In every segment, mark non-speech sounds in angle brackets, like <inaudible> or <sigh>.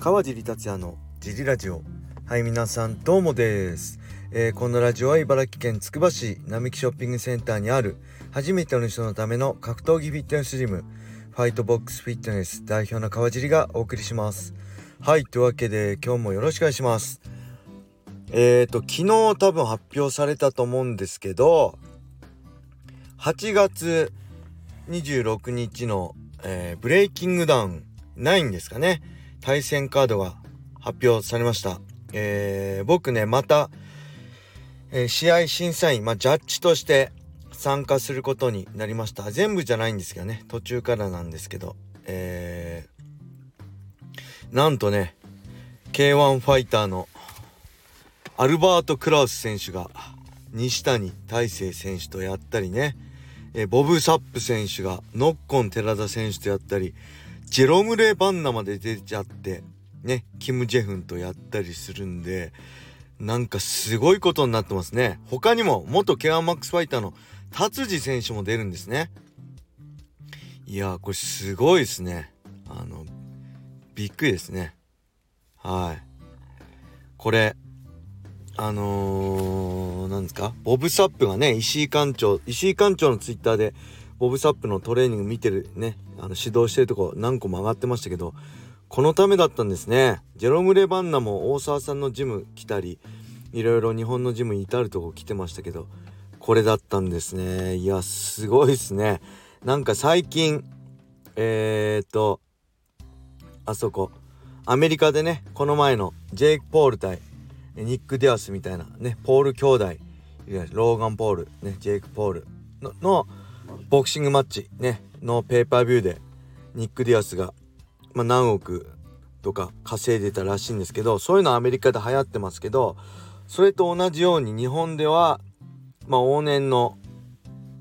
川尻達也のジリラジオ。はい皆さんどうもです、えー、このラジオは茨城県つくば市並木ショッピングセンターにある初めての人のための格闘技フィットネスジムファイトボックスフィットネス代表の川尻がお送りします。はいというわけで今日もよろしくお願いします。えーと昨日多分発表されたと思うんですけど8月26日の、えー、ブレイキングダウン9ですかね。対戦カードが発表されました。えー、僕ね、また、えー、試合審査員、まあ、ジャッジとして参加することになりました。全部じゃないんですけどね、途中からなんですけど、えー、なんとね、K1 ファイターのアルバート・クラウス選手が西谷大成選手とやったりね、え、ボブ・サップ選手がノッコン寺田選手とやったり、ジェロムレ・バンナまで出ちゃって、ね、キム・ジェフンとやったりするんで、なんかすごいことになってますね。他にも元ケアマックスファイターの達治選手も出るんですね。いやこれすごいですね。あの、びっくりですね。はい。これ、あのー、なんですか？ボブ・サップがね、石井館長、石井館長のツイッターで、ボブ・サップのトレーニング見てるね、あの指導してるとこ何個も上がってましたけど、このためだったんですね。ジェロム・レバンナも大沢さんのジム来たり、いろいろ日本のジムに至るとこ来てましたけど、これだったんですね。いや、すごいですね。なんか最近、えー、っと、あそこ、アメリカでね、この前のジェイク・ポール対ニック・ディアスみたいなね、ポール兄弟、ローガン・ポール、ね、ジェイク・ポールののボクシングマッチねのペーパービューでニック・ディアスが、まあ、何億とか稼いでたらしいんですけどそういうのはアメリカで流行ってますけどそれと同じように日本では、まあ、往年の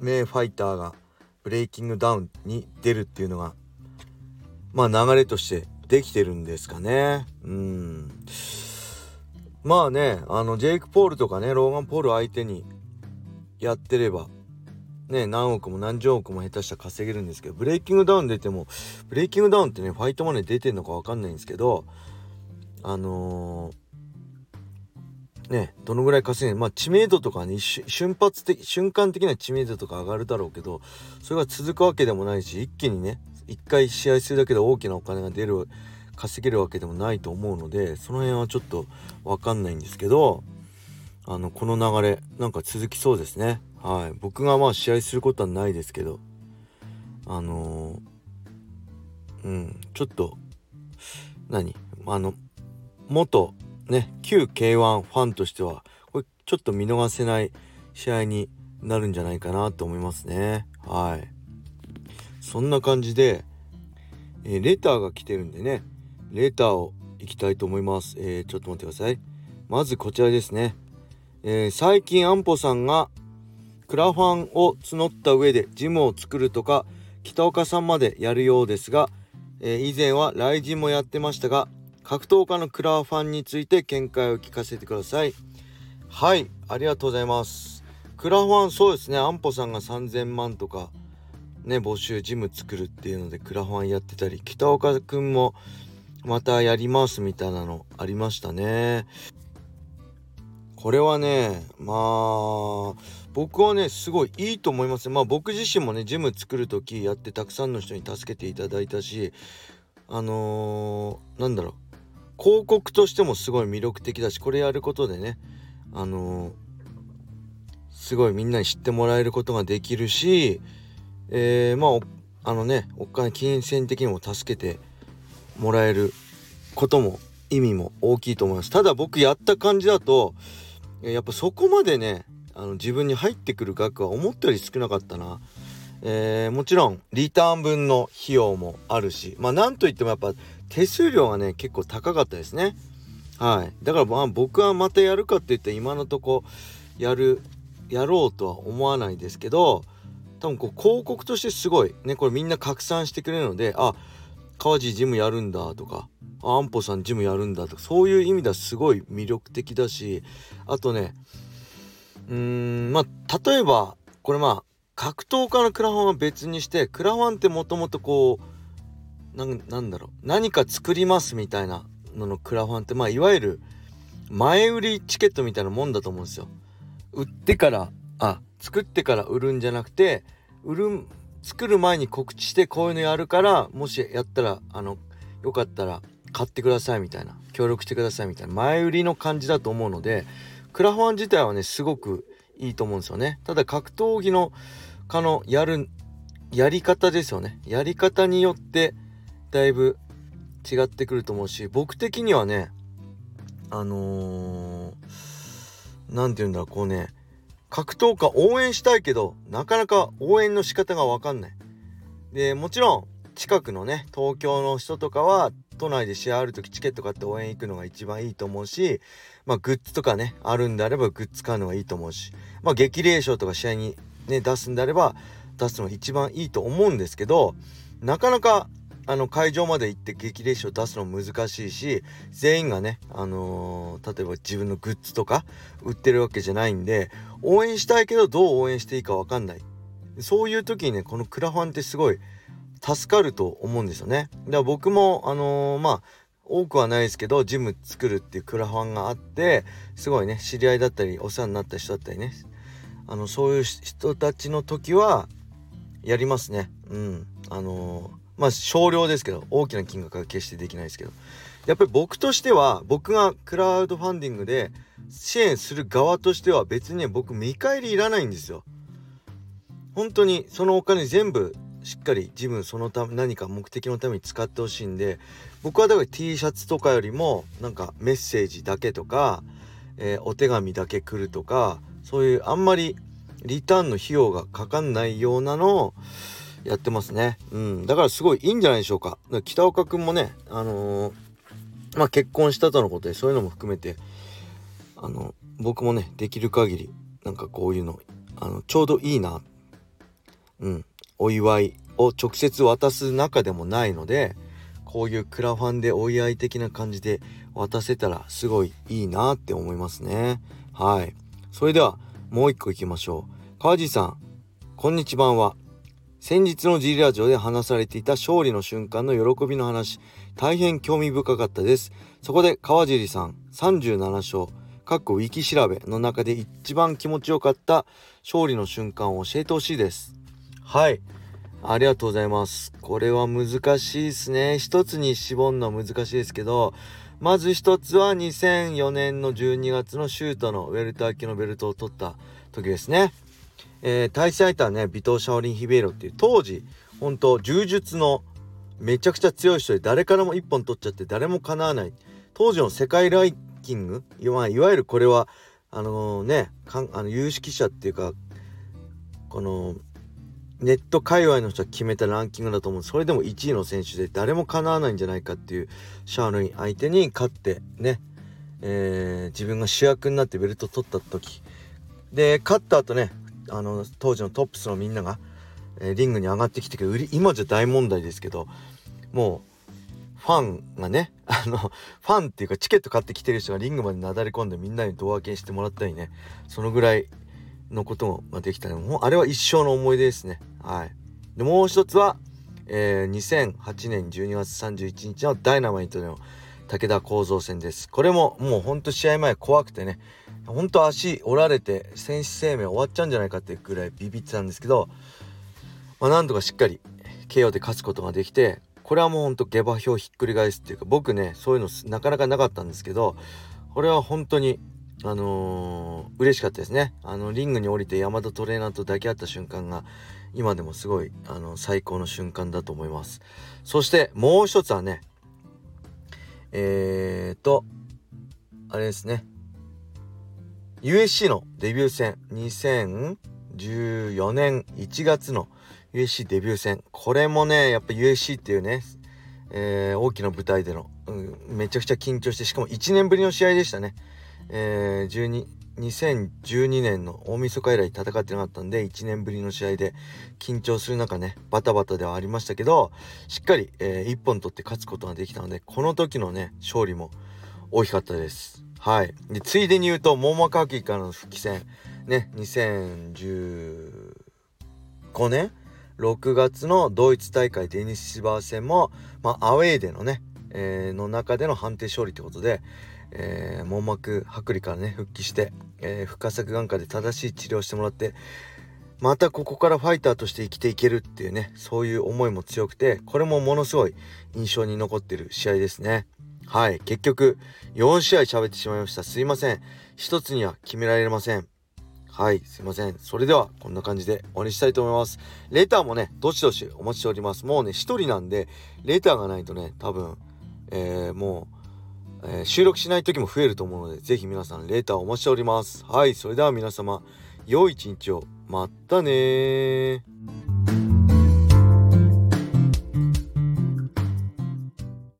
名ファイターがブレイキングダウンに出るっていうのがまあ流れとしてできてるんですかね。うん。まあねあのジェイク・ポールとかねローガン・ポール相手にやってればね、何億も何十億も下手したら稼げるんですけど、ブレイキングダウン出ても、ブレイキングダウンってね、ファイトマネー出てんのかわかんないんですけど、あのー、ね、どのぐらい稼げるまあ知名度とかね、瞬発的、瞬間的な知名度とか上がるだろうけど、それが続くわけでもないし、一気にね、一回試合するだけで大きなお金が出る、稼げるわけでもないと思うので、その辺はちょっとわかんないんですけど、あの、この流れ、なんか続きそうですね。はい、僕がまあ試合することはないですけどあのー、うんちょっと何？あの元ね旧 K1 ファンとしてはこれちょっと見逃せない試合になるんじゃないかなと思いますね。はい。そんな感じで、えー、レターが来てるんでねレターをいきたいと思います、えー、ちょっと待ってください。まずこちらですね、えー、最近安保さんがクラファンを募った上でジムを作るとか北岡さんまでやるようですが、えー、以前は雷神もやってましたが格闘家のクラファンについて見解を聞かせてください。はいありがとうございます。クラファンそうですね安保さんが3000万とかね募集ジム作るっていうのでクラファンやってたり北岡くんもまたやりますみたいなのありましたね。これはねまあ僕はねすごいいいと思います。まあ僕自身もねジム作る時やってたくさんの人に助けていただいたしあのー、なんだろう。広告としてもすごい魅力的だしこれやることでねあのー、すごいみんなに知ってもらえることができるしえー、まああのねお金金銭的にも助けてもらえることも意味も大きいと思います。ただ僕やった感じだとやっぱそこまでねあの自分に入ってくる額は思ったより少なかったな。えー、もちろんリターン分の費用もあるしまあなんといってもやっぱ手数料がね結構高かったですね。はい。だからまあ僕はまたやるかって言って今のとこやるやろうとは思わないですけど多分こう広告としてすごいねこれみんな拡散してくれるのであ川地ジムやるんだとかあんぽさんジムやるんだとかそういう意味ではすごい魅力的だしあとねうーんまあ例えばこれまあ格闘家のクラファンは別にしてクラファンってもともとこうなんだろう何か作りますみたいなののクラファンってまあいわゆる前売りチケットみたいなもんだと思うんですよ。売ってからあ作ってから売るんじゃなくて売る作る前に告知してこういうのやるからもしやったらあのよかったら買ってくださいみたいな協力してくださいみたいな前売りの感じだと思うのでクラファン自体はねすごくいいと思うんですよね。ただ格闘技のかのやるやり方ですよね。やり方によってだいぶ違ってくると思うし僕的にはねあの何、ー、て言うんだろうこうね格闘家応援したいけどなかなか応援の仕方が分かんない。でもちろん近くのね東京の人とかは都内で試合ある時チケット買って応援行くのが一番いいと思うしまあグッズとかねあるんであればグッズ買うのがいいと思うしまあ激励賞とか試合にね出すんであれば出すのが一番いいと思うんですけどなかなかあの会場まで行って激励賞出すの難しいし全員がね、あのー、例えば自分のグッズとか売ってるわけじゃないんで応援したいけどどう応援していいか分かんない。そういう時にねこのクラファンってすごい助かると思うんですよね。だから僕もあのー、まあ多くはないですけどジム作るっていうクラファンがあってすごいね知り合いだったりお世話になった人だったりね。あのそういう人たちの時はやりますね。うん。あのー、まあ少量ですけど大きな金額は決してできないですけど。やっぱり僕としては僕がクラウドファンディングで支援する側としては別にね僕見返りいらないんですよ。本当にそのお金全部しっかりジムそのため何か目的のために使ってほしいんで僕はだから T シャツとかよりもなんかメッセージだけとか、えー、お手紙だけ来るとかそういうあんまりリターンの費用がかかんないようなのをやってますね。うん。だからすごいいいんじゃないでしょうか。か北岡くんもね、あのー、まあ結婚したとのことでそういうのも含めて、あの、僕もね、できる限り、なんかこういうの、あの、ちょうどいいな。うん。お祝いを直接渡す中でもないのでこういうクラファンでお祝い的な感じで渡せたらすごいいいなって思いますね。はい。それではもう一個いきましょう。川地さんこんにちは。先日の G ラジオで話されていた勝利の瞬間の喜びの話大変興味深かったです。そこで川尻さん37勝かっこウィキ調べの中で一番気持ちよかった勝利の瞬間を教えてほしいです。はい。ありがとうございます。これは難しいですね。一つに絞るのは難しいですけどまず一つは2004年の12月のシュートのウェルター級のベルトを取った時ですね。えー、対戦相手はねビトー・シャオリン・ヒベイロっていう当時本当柔術のめちゃくちゃ強い人で誰からも1本取っちゃって誰もかなわない。当時の世界ランキングいわゆるこれはあのー、ねあの有識者っていうかこのネット界隈の人が決めたランキングだと思う。それでも1位の選手で誰もかなわないんじゃないかっていうシャールイン相手に勝ってね、えー、自分が主役になってベルト取った時。で勝った後ねあの当時のトップスのみんなが、えー、リングに上がってきてけど今じゃ大問題ですけどもうファンがね <laughs> あのファンっていうかチケット買ってきてる人がリングまでなだれ込んでみんなに胴上げしてもらったりねそのぐらいのことができたのもあれは一生の思い出ですね。はい。でもう一つは、えー、2008年12月31日のダイナマイトの武田幸三戦です。これももうほんと試合前怖くてねほんと足折られて選手生命終わっちゃうんじゃないかっていうぐらいビビってたんですけど、まあ、なんとかしっかり KO で勝つことができてこれはもうほんと下馬評ひっくり返すっていうか僕ねそういうのなかなかなかったんですけどこれは本当にあのー、嬉しかったですね。あの、リングに降りて山田トレーナーと抱き合った瞬間が、今でもすごい、あの、最高の瞬間だと思います。そして、もう一つはね、えーと、あれですね。USC のデビュー戦、2014年1月の USC デビュー戦。これもね、やっぱ USC っていうね、えー、大きな舞台での、うん、めちゃくちゃ緊張して、しかも1年ぶりの試合でしたね。えー、12 2012年の大晦日以来戦ってなかったんで1年ぶりの試合で緊張する中ねバタバタではありましたけどしっかり、えー、1本取って勝つことができたのでこの時のね勝利も大きかったです。はい、でついでに言うとモーマカーキーからの復帰戦ね2015年6月のドイツ大会デニス・シバー戦も、まあ、アウェーでのねえー、の中での判定勝利ってことで、えー、網膜剥離からね復帰して、えー、深作眼科で正しい治療してもらってまたここからファイターとして生きていけるっていうねそういう思いも強くてこれもものすごい印象に残ってる試合ですね。はい。結局4試合喋ってしまいました。すいません。一つには決められません。はい。すいません。それではこんな感じで終わりしたいと思います。レターもねどしどしお待ちしております。もうね一人なんでレターがないとね多分えー、もう、えー、収録しない時も増えると思うので是非皆さんレターお待ちしております。はいそれでは皆様良い一日を。またね